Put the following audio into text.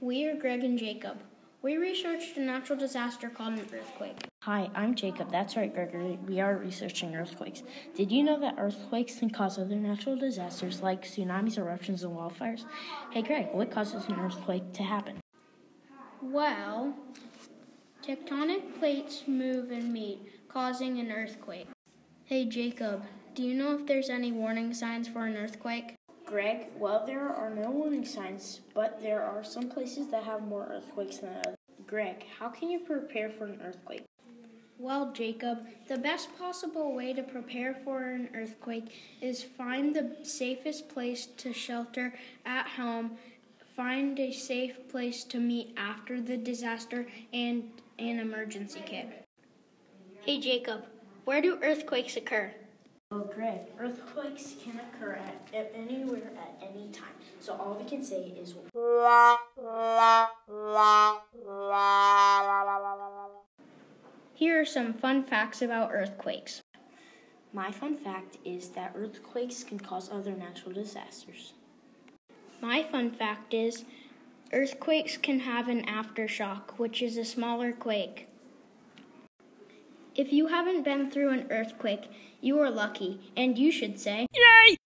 We are Greg and Jacob. We researched a natural disaster called an earthquake. Hi, I'm Jacob. That's right, Gregory. We are researching earthquakes. Did you know that earthquakes can cause other natural disasters like tsunamis, eruptions, and wildfires? Hey, Greg, what causes an earthquake to happen? Well, tectonic plates move and meet, causing an earthquake. Hey, Jacob, do you know if there's any warning signs for an earthquake? Greg, well, there are no warning signs, but there are some places that have more earthquakes than others. Greg, how can you prepare for an earthquake? Well, Jacob, the best possible way to prepare for an earthquake is find the safest place to shelter at home, find a safe place to meet after the disaster, and an emergency kit. Hey, Jacob, where do earthquakes occur? Oh, Greg, earthquakes can occur at, at anywhere at any time. So all we can say is. Here are some fun facts about earthquakes. My fun fact is that earthquakes can cause other natural disasters. My fun fact is earthquakes can have an aftershock, which is a smaller quake. If you haven't been through an earthquake, you are lucky, and you should say, Yay!